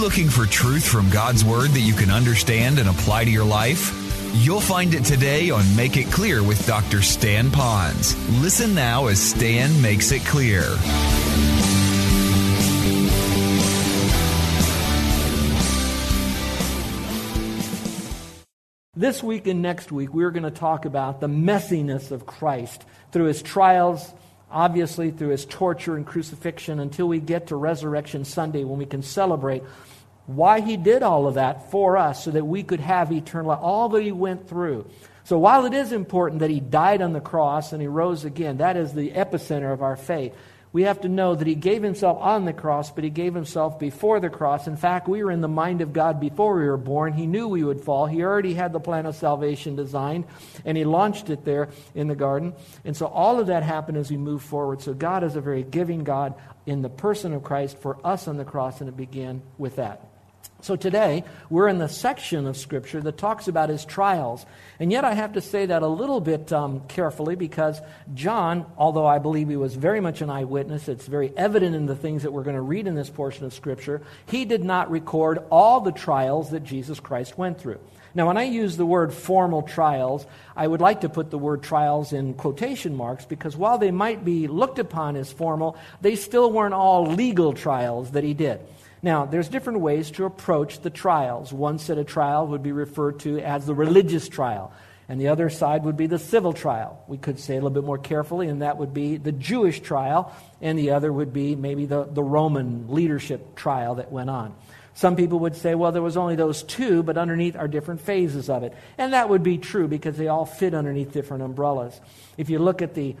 looking for truth from God's Word that you can understand and apply to your life? You'll find it today on Make It Clear with Dr. Stan Ponz. Listen now as Stan makes it clear. This week and next week, we're going to talk about the messiness of Christ through his trials, obviously through his torture and crucifixion, until we get to Resurrection Sunday when we can celebrate why he did all of that for us so that we could have eternal life, all that he went through. So while it is important that he died on the cross and he rose again, that is the epicenter of our faith we have to know that he gave himself on the cross, but he gave himself before the cross. In fact, we were in the mind of God before we were born. He knew we would fall. He already had the plan of salvation designed, and he launched it there in the garden. And so all of that happened as we move forward. So God is a very giving God in the person of Christ for us on the cross, and it began with that. So today, we're in the section of Scripture that talks about his trials. And yet, I have to say that a little bit um, carefully because John, although I believe he was very much an eyewitness, it's very evident in the things that we're going to read in this portion of Scripture, he did not record all the trials that Jesus Christ went through. Now, when I use the word formal trials, I would like to put the word trials in quotation marks because while they might be looked upon as formal, they still weren't all legal trials that he did. Now, there's different ways to approach the trials. One set of trial would be referred to as the religious trial, and the other side would be the civil trial. We could say a little bit more carefully, and that would be the Jewish trial, and the other would be maybe the, the Roman leadership trial that went on. Some people would say, well, there was only those two, but underneath are different phases of it. And that would be true because they all fit underneath different umbrellas. If you look at the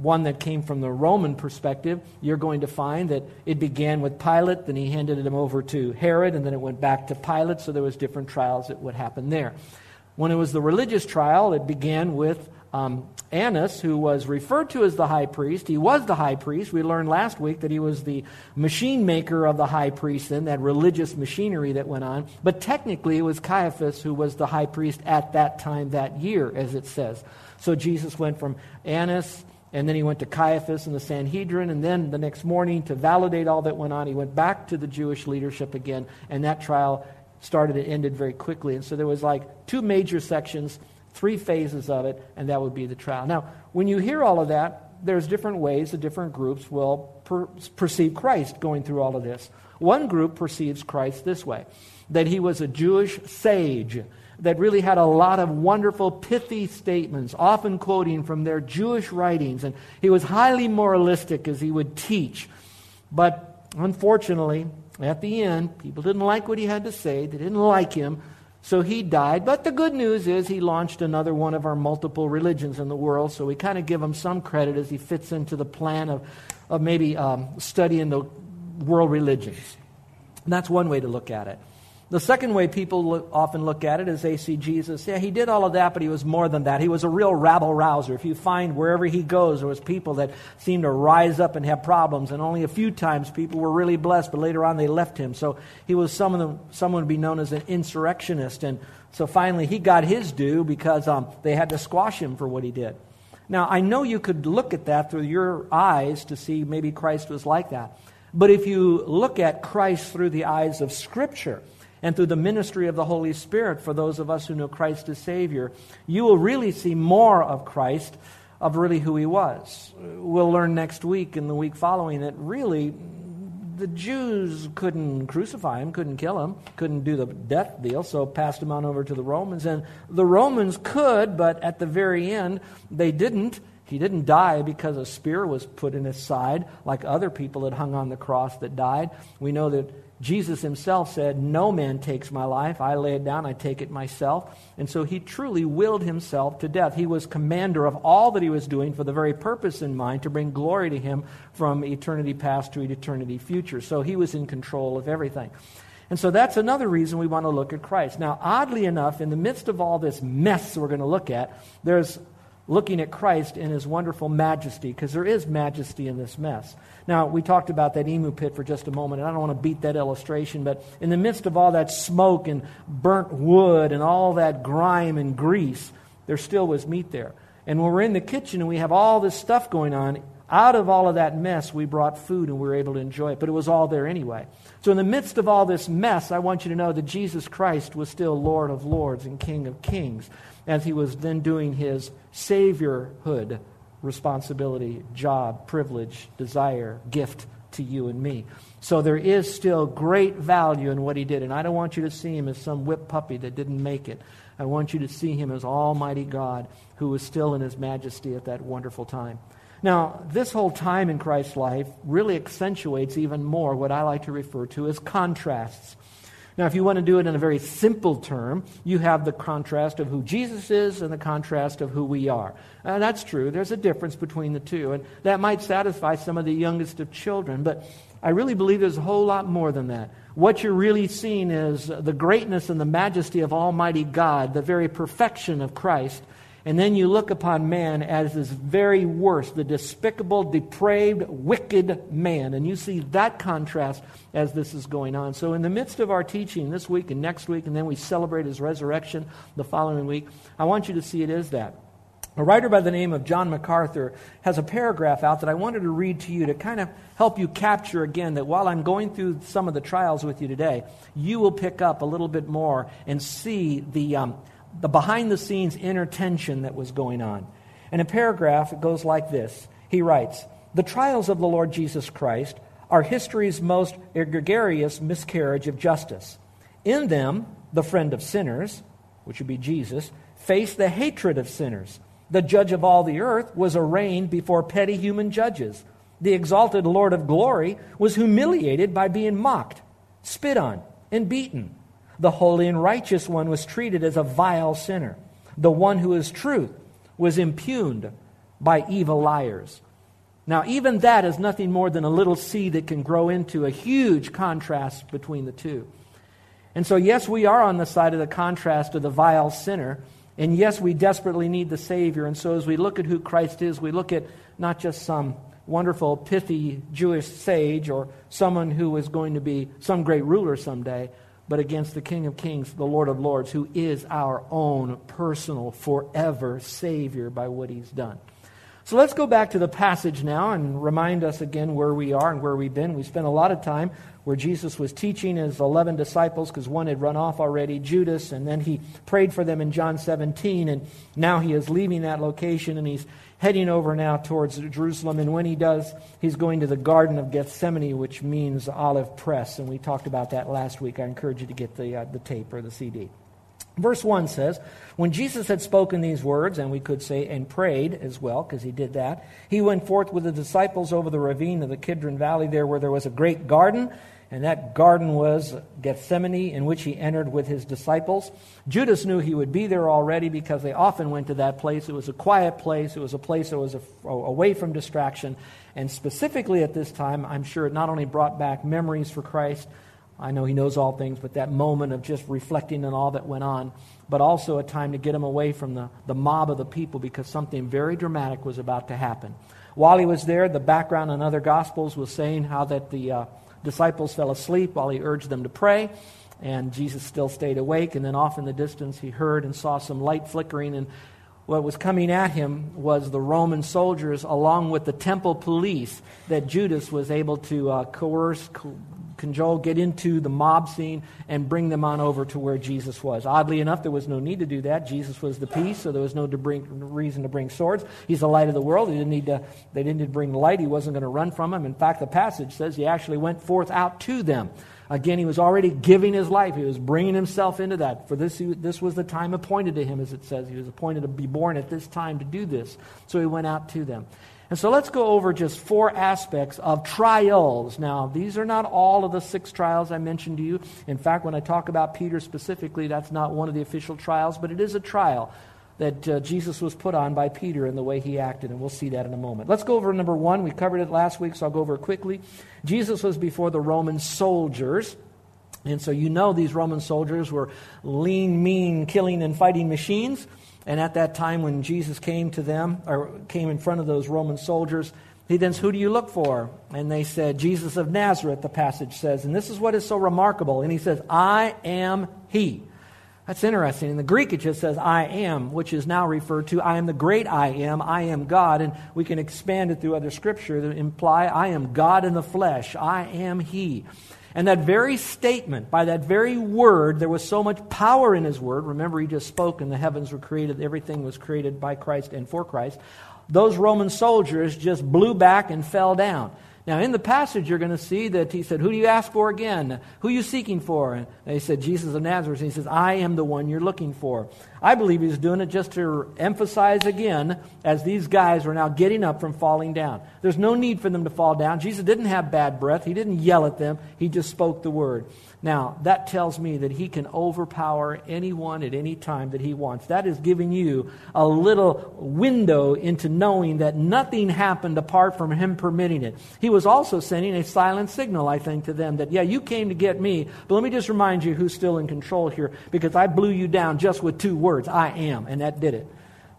one that came from the Roman perspective, you're going to find that it began with Pilate, then he handed him over to Herod, and then it went back to Pilate, so there was different trials that would happen there. When it was the religious trial, it began with um, Annas, who was referred to as the high priest. He was the high priest. We learned last week that he was the machine maker of the high priest, then, that religious machinery that went on. But technically, it was Caiaphas who was the high priest at that time, that year, as it says. So Jesus went from Annas and then he went to Caiaphas and the Sanhedrin. And then the next morning, to validate all that went on, he went back to the Jewish leadership again. And that trial started and ended very quickly. And so there was like two major sections, three phases of it, and that would be the trial. Now, when you hear all of that, there's different ways the different groups will per- perceive Christ going through all of this. One group perceives Christ this way that he was a Jewish sage that really had a lot of wonderful, pithy statements, often quoting from their Jewish writings. And he was highly moralistic as he would teach. But unfortunately, at the end, people didn't like what he had to say, they didn't like him. So he died. But the good news is he launched another one of our multiple religions in the world. So we kind of give him some credit as he fits into the plan of, of maybe um, studying the world religions. And that's one way to look at it. The second way people look, often look at it is they see Jesus. Yeah, he did all of that, but he was more than that. He was a real rabble rouser. If you find wherever he goes, there was people that seemed to rise up and have problems, and only a few times people were really blessed, but later on they left him. So he was someone, someone would be known as an insurrectionist. And so finally he got his due because um, they had to squash him for what he did. Now, I know you could look at that through your eyes to see maybe Christ was like that. But if you look at Christ through the eyes of Scripture, and through the ministry of the Holy Spirit for those of us who know Christ as Savior, you will really see more of Christ, of really who He was. We'll learn next week and the week following that really the Jews couldn't crucify him, couldn't kill him, couldn't do the death deal, so passed him on over to the Romans. And the Romans could, but at the very end, they didn't. He didn't die because a spear was put in his side like other people that hung on the cross that died. We know that Jesus himself said, No man takes my life. I lay it down, I take it myself. And so he truly willed himself to death. He was commander of all that he was doing for the very purpose in mind to bring glory to him from eternity past to eternity future. So he was in control of everything. And so that's another reason we want to look at Christ. Now, oddly enough, in the midst of all this mess we're going to look at, there's looking at Christ in his wonderful majesty, because there is majesty in this mess. Now, we talked about that imu pit for just a moment, and I don't want to beat that illustration, but in the midst of all that smoke and burnt wood and all that grime and grease, there still was meat there. And when we're in the kitchen and we have all this stuff going on, out of all of that mess, we brought food and we were able to enjoy it, but it was all there anyway. So, in the midst of all this mess, I want you to know that Jesus Christ was still Lord of Lords and King of Kings as he was then doing his saviorhood responsibility, job, privilege, desire, gift to you and me. So there is still great value in what he did. And I don't want you to see him as some whipped puppy that didn't make it. I want you to see him as Almighty God who was still in his majesty at that wonderful time. Now, this whole time in Christ's life really accentuates even more what I like to refer to as contrasts. Now, if you want to do it in a very simple term, you have the contrast of who Jesus is and the contrast of who we are. Uh, that's true. There's a difference between the two. And that might satisfy some of the youngest of children. But I really believe there's a whole lot more than that. What you're really seeing is the greatness and the majesty of Almighty God, the very perfection of Christ, and then you look upon man as his very worst, the despicable, depraved, wicked man. And you see that contrast as this is going on. So, in the midst of our teaching this week and next week, and then we celebrate his resurrection the following week, I want you to see it is that. A writer by the name of John MacArthur has a paragraph out that I wanted to read to you to kind of help you capture again that while I'm going through some of the trials with you today, you will pick up a little bit more and see the. Um, the behind the scenes inner tension that was going on. In a paragraph, it goes like this He writes, The trials of the Lord Jesus Christ are history's most egregious miscarriage of justice. In them, the friend of sinners, which would be Jesus, faced the hatred of sinners. The judge of all the earth was arraigned before petty human judges. The exalted Lord of glory was humiliated by being mocked, spit on, and beaten. The holy and righteous one was treated as a vile sinner. The one who is truth was impugned by evil liars. Now, even that is nothing more than a little seed that can grow into a huge contrast between the two. And so, yes, we are on the side of the contrast of the vile sinner. And yes, we desperately need the Savior. And so, as we look at who Christ is, we look at not just some wonderful, pithy Jewish sage or someone who is going to be some great ruler someday, but against the King of Kings, the Lord of Lords, who is our own personal, forever Savior by what He's done. So let's go back to the passage now and remind us again where we are and where we've been. We spent a lot of time where Jesus was teaching his 11 disciples because one had run off already, Judas, and then he prayed for them in John 17, and now he is leaving that location and he's heading over now towards Jerusalem. And when he does, he's going to the Garden of Gethsemane, which means olive press. And we talked about that last week. I encourage you to get the, uh, the tape or the CD. Verse 1 says, When Jesus had spoken these words, and we could say, and prayed as well, because he did that, he went forth with the disciples over the ravine of the Kidron Valley, there where there was a great garden and that garden was Gethsemane, in which he entered with his disciples. Judas knew he would be there already because they often went to that place. It was a quiet place, it was a place that was away from distraction. And specifically at this time, I'm sure it not only brought back memories for Christ, I know he knows all things, but that moment of just reflecting on all that went on, but also a time to get him away from the, the mob of the people because something very dramatic was about to happen. While he was there, the background in other Gospels was saying how that the. Uh, disciples fell asleep while he urged them to pray, and Jesus still stayed awake. And then off in the distance, he heard and saw some light flickering, and what was coming at him was the Roman soldiers along with the temple police that Judas was able to uh, coerce, cajole, get into the mob scene, and bring them on over to where Jesus was. Oddly enough, there was no need to do that. Jesus was the peace, so there was no to bring, reason to bring swords. He's the light of the world. He didn't need to, they didn't need to bring light. He wasn't going to run from them. In fact, the passage says he actually went forth out to them. Again, he was already giving his life. He was bringing himself into that. For this, he, this was the time appointed to him, as it says. He was appointed to be born at this time to do this. So he went out to them. And so let's go over just four aspects of trials. Now, these are not all of the six trials I mentioned to you. In fact, when I talk about Peter specifically, that's not one of the official trials, but it is a trial that uh, Jesus was put on by Peter in the way he acted, and we'll see that in a moment. Let's go over number one. We covered it last week, so I'll go over it quickly. Jesus was before the Roman soldiers. And so you know these Roman soldiers were lean, mean, killing, and fighting machines. And at that time, when Jesus came to them, or came in front of those Roman soldiers, he then says, Who do you look for? And they said, Jesus of Nazareth, the passage says. And this is what is so remarkable. And he says, I am he. That's interesting. In the Greek, it just says, I am, which is now referred to, I am the great I am, I am God. And we can expand it through other scripture that imply, I am God in the flesh, I am He. And that very statement, by that very word, there was so much power in His word. Remember, He just spoke, and the heavens were created, everything was created by Christ and for Christ. Those Roman soldiers just blew back and fell down. Now, in the passage, you're going to see that he said, Who do you ask for again? Who are you seeking for? And they said, Jesus of Nazareth. And he says, I am the one you're looking for. I believe he's doing it just to emphasize again, as these guys are now getting up from falling down. There's no need for them to fall down. Jesus didn't have bad breath, he didn't yell at them, he just spoke the word. Now, that tells me that he can overpower anyone at any time that he wants. That is giving you a little window into knowing that nothing happened apart from him permitting it. He was also sending a silent signal, I think, to them that, yeah, you came to get me, but let me just remind you who's still in control here because I blew you down just with two words I am, and that did it.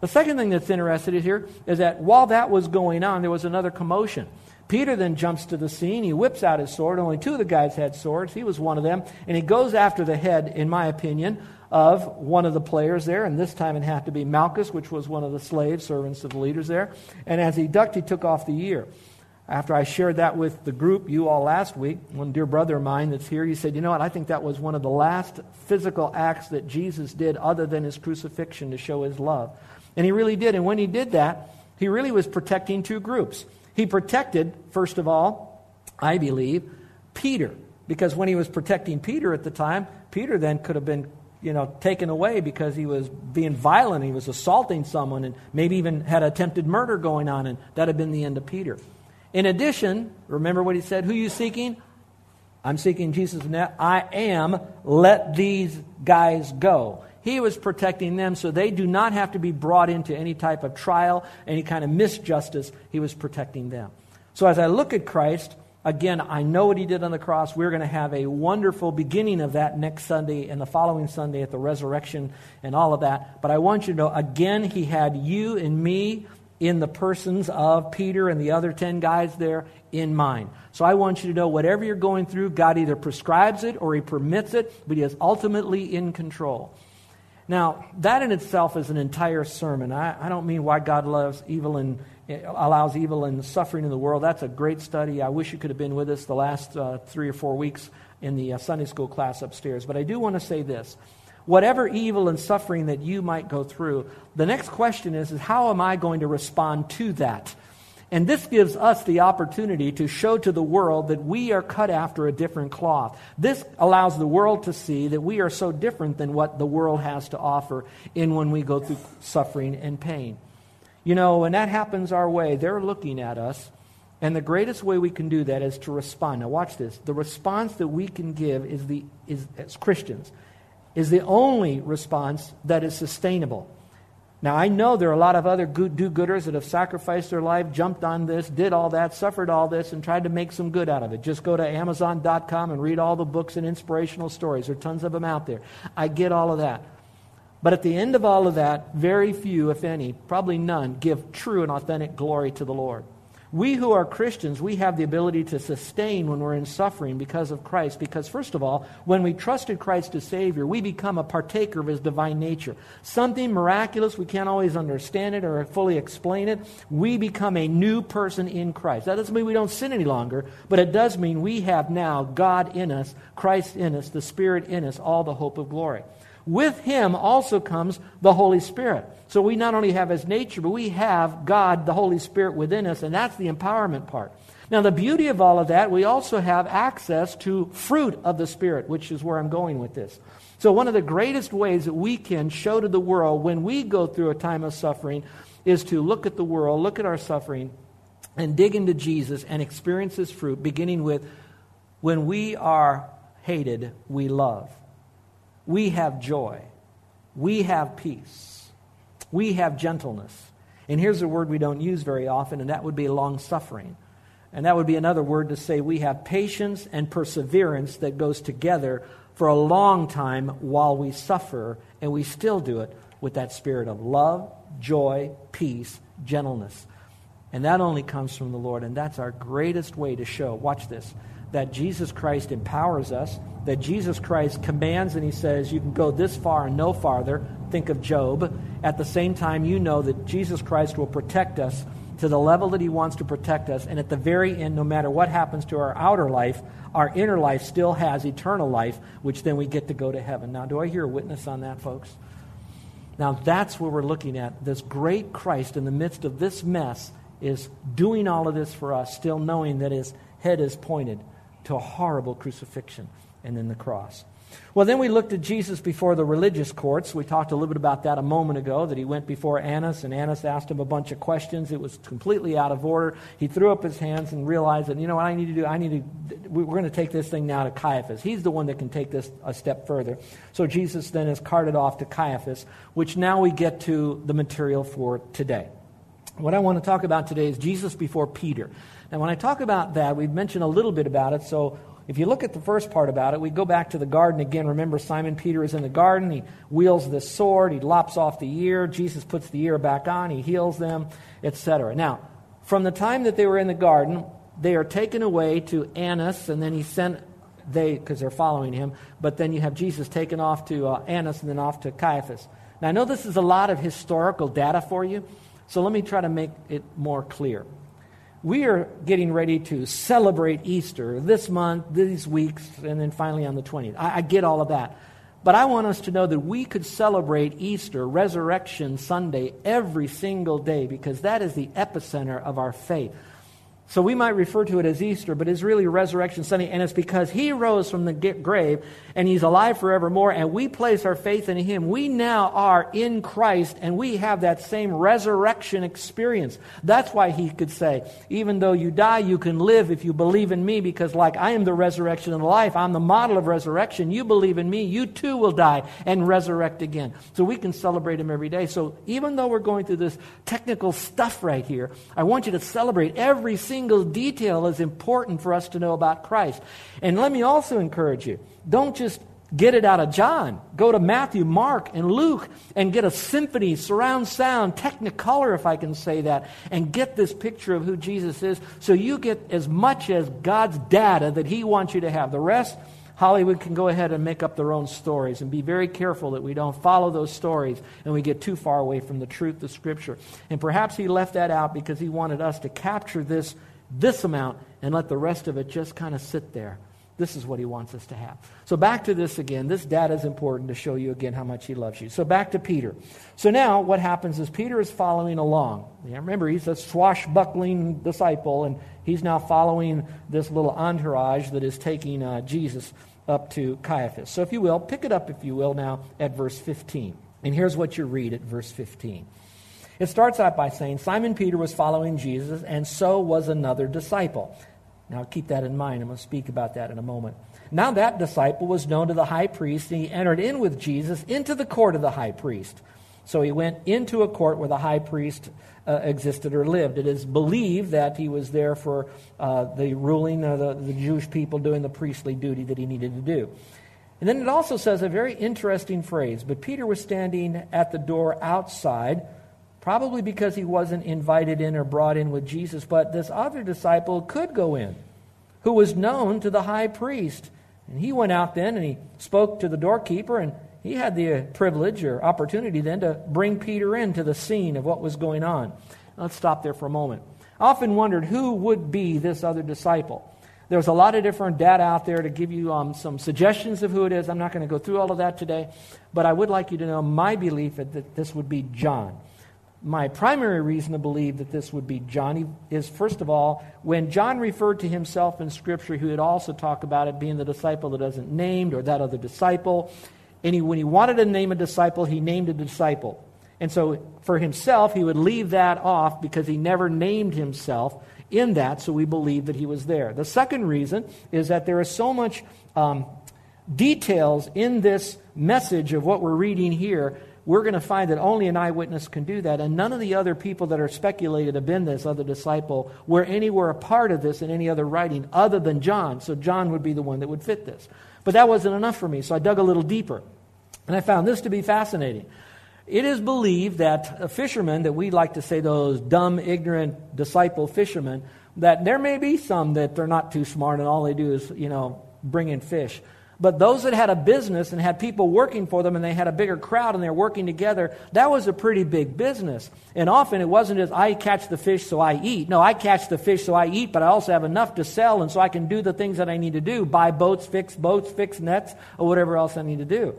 The second thing that's interesting here is that while that was going on, there was another commotion. Peter then jumps to the scene. He whips out his sword. Only two of the guys had swords. He was one of them. And he goes after the head, in my opinion, of one of the players there. And this time it had to be Malchus, which was one of the slave servants of the leaders there. And as he ducked, he took off the ear. After I shared that with the group, you all last week, one dear brother of mine that's here, he said, You know what? I think that was one of the last physical acts that Jesus did other than his crucifixion to show his love. And he really did. And when he did that, he really was protecting two groups. He protected, first of all, I believe, Peter. Because when he was protecting Peter at the time, Peter then could have been you know, taken away because he was being violent, he was assaulting someone, and maybe even had attempted murder going on, and that had been the end of Peter. In addition, remember what he said, Who are you seeking? I'm seeking Jesus. Now. I am. Let these guys go. He was protecting them so they do not have to be brought into any type of trial, any kind of misjustice. He was protecting them. So as I look at Christ, again, I know what he did on the cross. We're going to have a wonderful beginning of that next Sunday and the following Sunday at the resurrection and all of that. But I want you to know, again, he had you and me in the persons of Peter and the other 10 guys there in mind. So I want you to know whatever you're going through, God either prescribes it or he permits it, but he is ultimately in control. Now, that in itself is an entire sermon. I, I don't mean why God loves evil and allows evil and suffering in the world. That's a great study. I wish you could have been with us the last uh, three or four weeks in the uh, Sunday school class upstairs. But I do want to say this. Whatever evil and suffering that you might go through, the next question is, is how am I going to respond to that? And this gives us the opportunity to show to the world that we are cut after a different cloth. This allows the world to see that we are so different than what the world has to offer in when we go through suffering and pain. You know, when that happens our way, they're looking at us, and the greatest way we can do that is to respond. Now, watch this. The response that we can give is the, is, as Christians is the only response that is sustainable. Now, I know there are a lot of other do gooders that have sacrificed their life, jumped on this, did all that, suffered all this, and tried to make some good out of it. Just go to Amazon.com and read all the books and inspirational stories. There are tons of them out there. I get all of that. But at the end of all of that, very few, if any, probably none, give true and authentic glory to the Lord. We who are Christians, we have the ability to sustain when we're in suffering because of Christ. Because, first of all, when we trusted Christ as Savior, we become a partaker of His divine nature. Something miraculous, we can't always understand it or fully explain it. We become a new person in Christ. That doesn't mean we don't sin any longer, but it does mean we have now God in us, Christ in us, the Spirit in us, all the hope of glory. With him also comes the Holy Spirit. So we not only have his nature, but we have God, the Holy Spirit within us, and that's the empowerment part. Now, the beauty of all of that, we also have access to fruit of the Spirit, which is where I'm going with this. So, one of the greatest ways that we can show to the world when we go through a time of suffering is to look at the world, look at our suffering, and dig into Jesus and experience his fruit, beginning with when we are hated, we love. We have joy. We have peace. We have gentleness. And here's a word we don't use very often, and that would be long suffering. And that would be another word to say we have patience and perseverance that goes together for a long time while we suffer, and we still do it with that spirit of love, joy, peace, gentleness. And that only comes from the Lord, and that's our greatest way to show. Watch this that Jesus Christ empowers us, that Jesus Christ commands and he says, You can go this far and no farther. Think of Job. At the same time, you know that Jesus Christ will protect us to the level that He wants to protect us. And at the very end, no matter what happens to our outer life, our inner life still has eternal life, which then we get to go to heaven. Now, do I hear a witness on that, folks? Now, that's where we're looking at. This great Christ in the midst of this mess is doing all of this for us, still knowing that His head is pointed to a horrible crucifixion and then the cross. Well, then we looked at Jesus before the religious courts. We talked a little bit about that a moment ago, that he went before Annas, and Annas asked him a bunch of questions. It was completely out of order. He threw up his hands and realized that, you know what I need to do? I need to, we're going to take this thing now to Caiaphas. He's the one that can take this a step further. So Jesus then is carted off to Caiaphas, which now we get to the material for today. What I want to talk about today is Jesus before Peter. Now, when I talk about that, we've mentioned a little bit about it, so if you look at the first part about it, we go back to the garden again. Remember, Simon Peter is in the garden. He wields this sword. He lops off the ear. Jesus puts the ear back on. He heals them, etc. Now, from the time that they were in the garden, they are taken away to Annas, and then he sent they because they're following him. But then you have Jesus taken off to uh, Annas and then off to Caiaphas. Now, I know this is a lot of historical data for you, so let me try to make it more clear we are getting ready to celebrate Easter this month, these weeks, and then finally on the 20th. I, I, get all of that. But I want us to know that we could celebrate Easter, Resurrection Sunday, every single day because that is the epicenter of our faith. So we might refer to it as Easter, but it's really Resurrection Sunday, and it's because He rose from the grave and He's alive forevermore, and we place our faith in Him. We now are in Christ, and we have that same resurrection experience. That's why He could say, Even though you die, you can live if you believe in me, because like I am the resurrection and life, I'm the model of resurrection. You believe in me, you too will die and resurrect again. So we can celebrate Him every day. So even though we're going through this technical stuff right here, I want you to celebrate every single single detail is important for us to know about Christ. And let me also encourage you don't just get it out of John. Go to Matthew, Mark, and Luke and get a symphony, surround sound, technicolor, if I can say that, and get this picture of who Jesus is so you get as much as God's data that He wants you to have. The rest, Hollywood can go ahead and make up their own stories and be very careful that we don't follow those stories and we get too far away from the truth of Scripture. And perhaps he left that out because he wanted us to capture this, this amount and let the rest of it just kind of sit there. This is what he wants us to have. So back to this again. This data is important to show you again how much he loves you. So back to Peter. So now what happens is Peter is following along. Yeah, remember, he's a swashbuckling disciple, and he's now following this little entourage that is taking uh, Jesus up to Caiaphas. So, if you will, pick it up, if you will, now at verse 15. And here's what you read at verse 15. It starts out by saying, Simon Peter was following Jesus, and so was another disciple. Now, keep that in mind. I'm going to speak about that in a moment. Now, that disciple was known to the high priest, and he entered in with Jesus into the court of the high priest. So he went into a court where the high priest uh, existed or lived. It is believed that he was there for uh, the ruling of the, the Jewish people doing the priestly duty that he needed to do. And then it also says a very interesting phrase. But Peter was standing at the door outside, probably because he wasn't invited in or brought in with Jesus. But this other disciple could go in, who was known to the high priest. And he went out then and he spoke to the doorkeeper, and he had the privilege or opportunity then to bring Peter into the scene of what was going on. Let's stop there for a moment. I often wondered who would be this other disciple. There's a lot of different data out there to give you um, some suggestions of who it is. I'm not going to go through all of that today, but I would like you to know my belief that this would be John. My primary reason to believe that this would be Johnny is, first of all, when John referred to himself in Scripture, he would also talk about it being the disciple that isn't named or that other disciple. And he, when he wanted to name a disciple, he named a disciple. And so for himself, he would leave that off because he never named himself in that, so we believe that he was there. The second reason is that there is so much um, details in this message of what we're reading here. We're going to find that only an eyewitness can do that, and none of the other people that are speculated have been this other disciple were anywhere a part of this in any other writing other than John. So John would be the one that would fit this. But that wasn't enough for me, so I dug a little deeper. And I found this to be fascinating. It is believed that a fisherman, that we like to say those dumb, ignorant disciple fishermen, that there may be some that they're not too smart and all they do is, you know, bring in fish. But those that had a business and had people working for them and they had a bigger crowd and they're working together, that was a pretty big business. And often it wasn't just, I catch the fish so I eat. No, I catch the fish so I eat, but I also have enough to sell and so I can do the things that I need to do buy boats, fix boats, fix nets, or whatever else I need to do.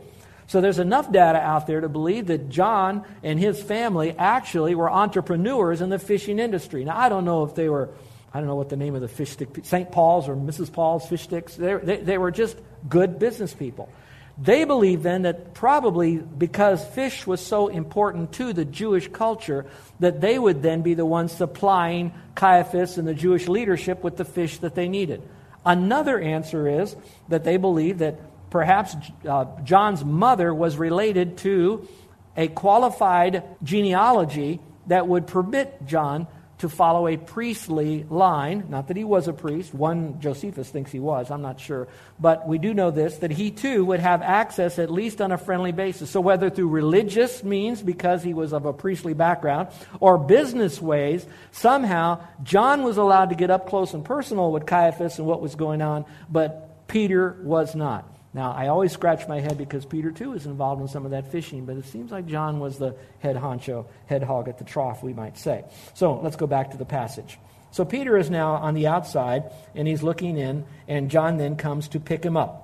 So there's enough data out there to believe that John and his family actually were entrepreneurs in the fishing industry. Now, I don't know if they were, I don't know what the name of the fish stick, St. Paul's or Mrs. Paul's fish sticks. They, they, they were just good business people. They believed then that probably because fish was so important to the Jewish culture, that they would then be the ones supplying Caiaphas and the Jewish leadership with the fish that they needed. Another answer is that they believed that perhaps uh, John's mother was related to a qualified genealogy that would permit John to follow a priestly line. Not that he was a priest. One Josephus thinks he was. I'm not sure. But we do know this that he too would have access, at least on a friendly basis. So, whether through religious means, because he was of a priestly background, or business ways, somehow John was allowed to get up close and personal with Caiaphas and what was going on, but Peter was not. Now, I always scratch my head because Peter, too, is involved in some of that fishing, but it seems like John was the head honcho, head hog at the trough, we might say. So let's go back to the passage. So Peter is now on the outside, and he's looking in, and John then comes to pick him up.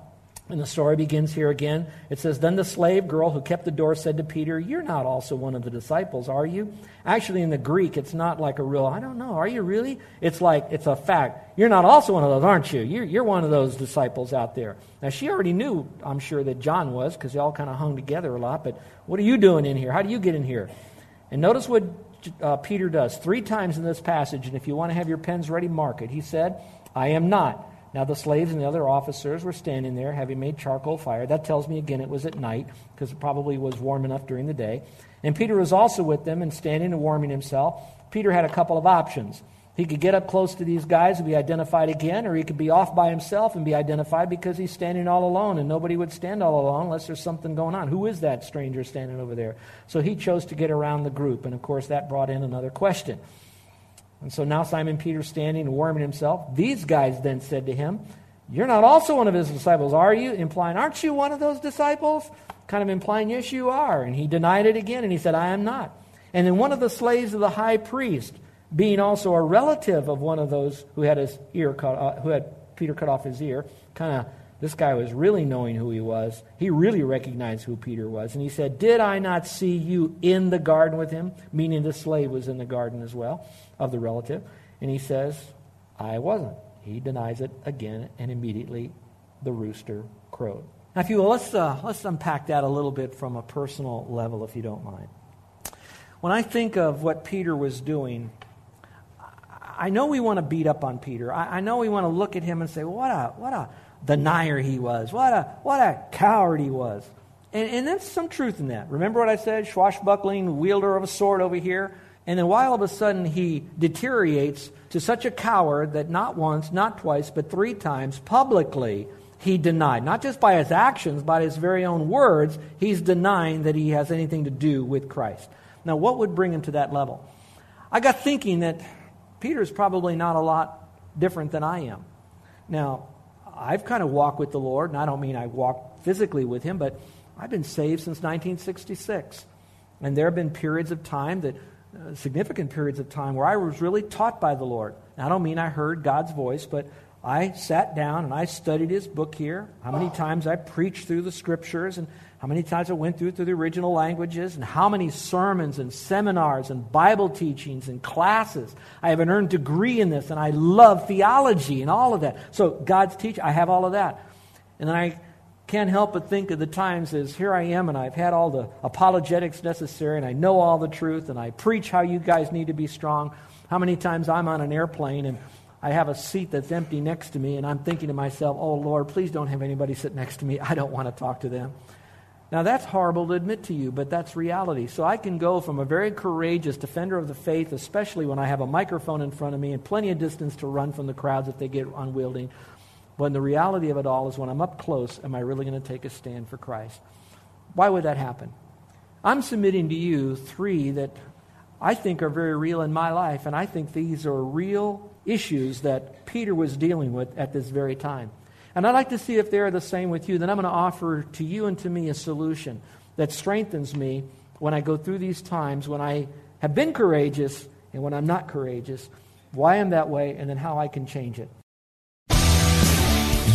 And the story begins here again. It says, Then the slave girl who kept the door said to Peter, You're not also one of the disciples, are you? Actually, in the Greek, it's not like a real, I don't know, are you really? It's like, it's a fact. You're not also one of those, aren't you? You're, you're one of those disciples out there. Now, she already knew, I'm sure, that John was, because they all kind of hung together a lot. But what are you doing in here? How do you get in here? And notice what uh, Peter does three times in this passage. And if you want to have your pens ready, mark it. He said, I am not. Now the slaves and the other officers were standing there, having made charcoal fire. That tells me again it was at night, because it probably was warm enough during the day. And Peter was also with them and standing and warming himself. Peter had a couple of options. He could get up close to these guys and be identified again, or he could be off by himself and be identified because he's standing all alone, and nobody would stand all alone unless there's something going on. Who is that stranger standing over there? So he chose to get around the group, and of course that brought in another question. And so now Simon Peter standing and warming himself. These guys then said to him, You're not also one of his disciples, are you? Implying, Aren't you one of those disciples? Kind of implying, Yes, you are. And he denied it again, and he said, I am not. And then one of the slaves of the high priest, being also a relative of one of those who had his ear cut, uh, who had Peter cut off his ear, kind of this guy was really knowing who he was. He really recognized who Peter was. And he said, Did I not see you in the garden with him? Meaning the slave was in the garden as well, of the relative. And he says, I wasn't. He denies it again, and immediately the rooster crowed. Now, if you will, let's, uh, let's unpack that a little bit from a personal level, if you don't mind. When I think of what Peter was doing, I know we want to beat up on Peter. I, I know we want to look at him and say, what a, what a denier he was. What a, what a coward he was. And, and there's some truth in that. Remember what I said? Swashbuckling, wielder of a sword over here. And then why all of a sudden he deteriorates to such a coward that not once, not twice, but three times publicly he denied. Not just by his actions, by his very own words, he's denying that he has anything to do with Christ. Now, what would bring him to that level? I got thinking that Peter's probably not a lot different than I am. Now, I've kind of walked with the Lord, and I don't mean I walked physically with Him, but I've been saved since 1966. And there have been periods of time that, uh, significant periods of time, where I was really taught by the Lord. Now, I don't mean I heard God's voice, but I sat down and I studied his book here, how many times I preached through the scriptures, and how many times I went through through the original languages, and how many sermons and seminars and Bible teachings and classes. I have an earned degree in this, and I love theology and all of that. So God's teaching, I have all of that. And then I can't help but think of the times as here I am, and I've had all the apologetics necessary, and I know all the truth, and I preach how you guys need to be strong. How many times I'm on an airplane and I have a seat that's empty next to me, and I'm thinking to myself, oh Lord, please don't have anybody sit next to me. I don't want to talk to them. Now, that's horrible to admit to you, but that's reality. So I can go from a very courageous defender of the faith, especially when I have a microphone in front of me and plenty of distance to run from the crowds if they get unwielding. When the reality of it all is when I'm up close, am I really going to take a stand for Christ? Why would that happen? I'm submitting to you three that I think are very real in my life, and I think these are real issues that Peter was dealing with at this very time. And I'd like to see if they're the same with you. Then I'm going to offer to you and to me a solution that strengthens me when I go through these times when I have been courageous and when I'm not courageous, why I'm that way, and then how I can change it.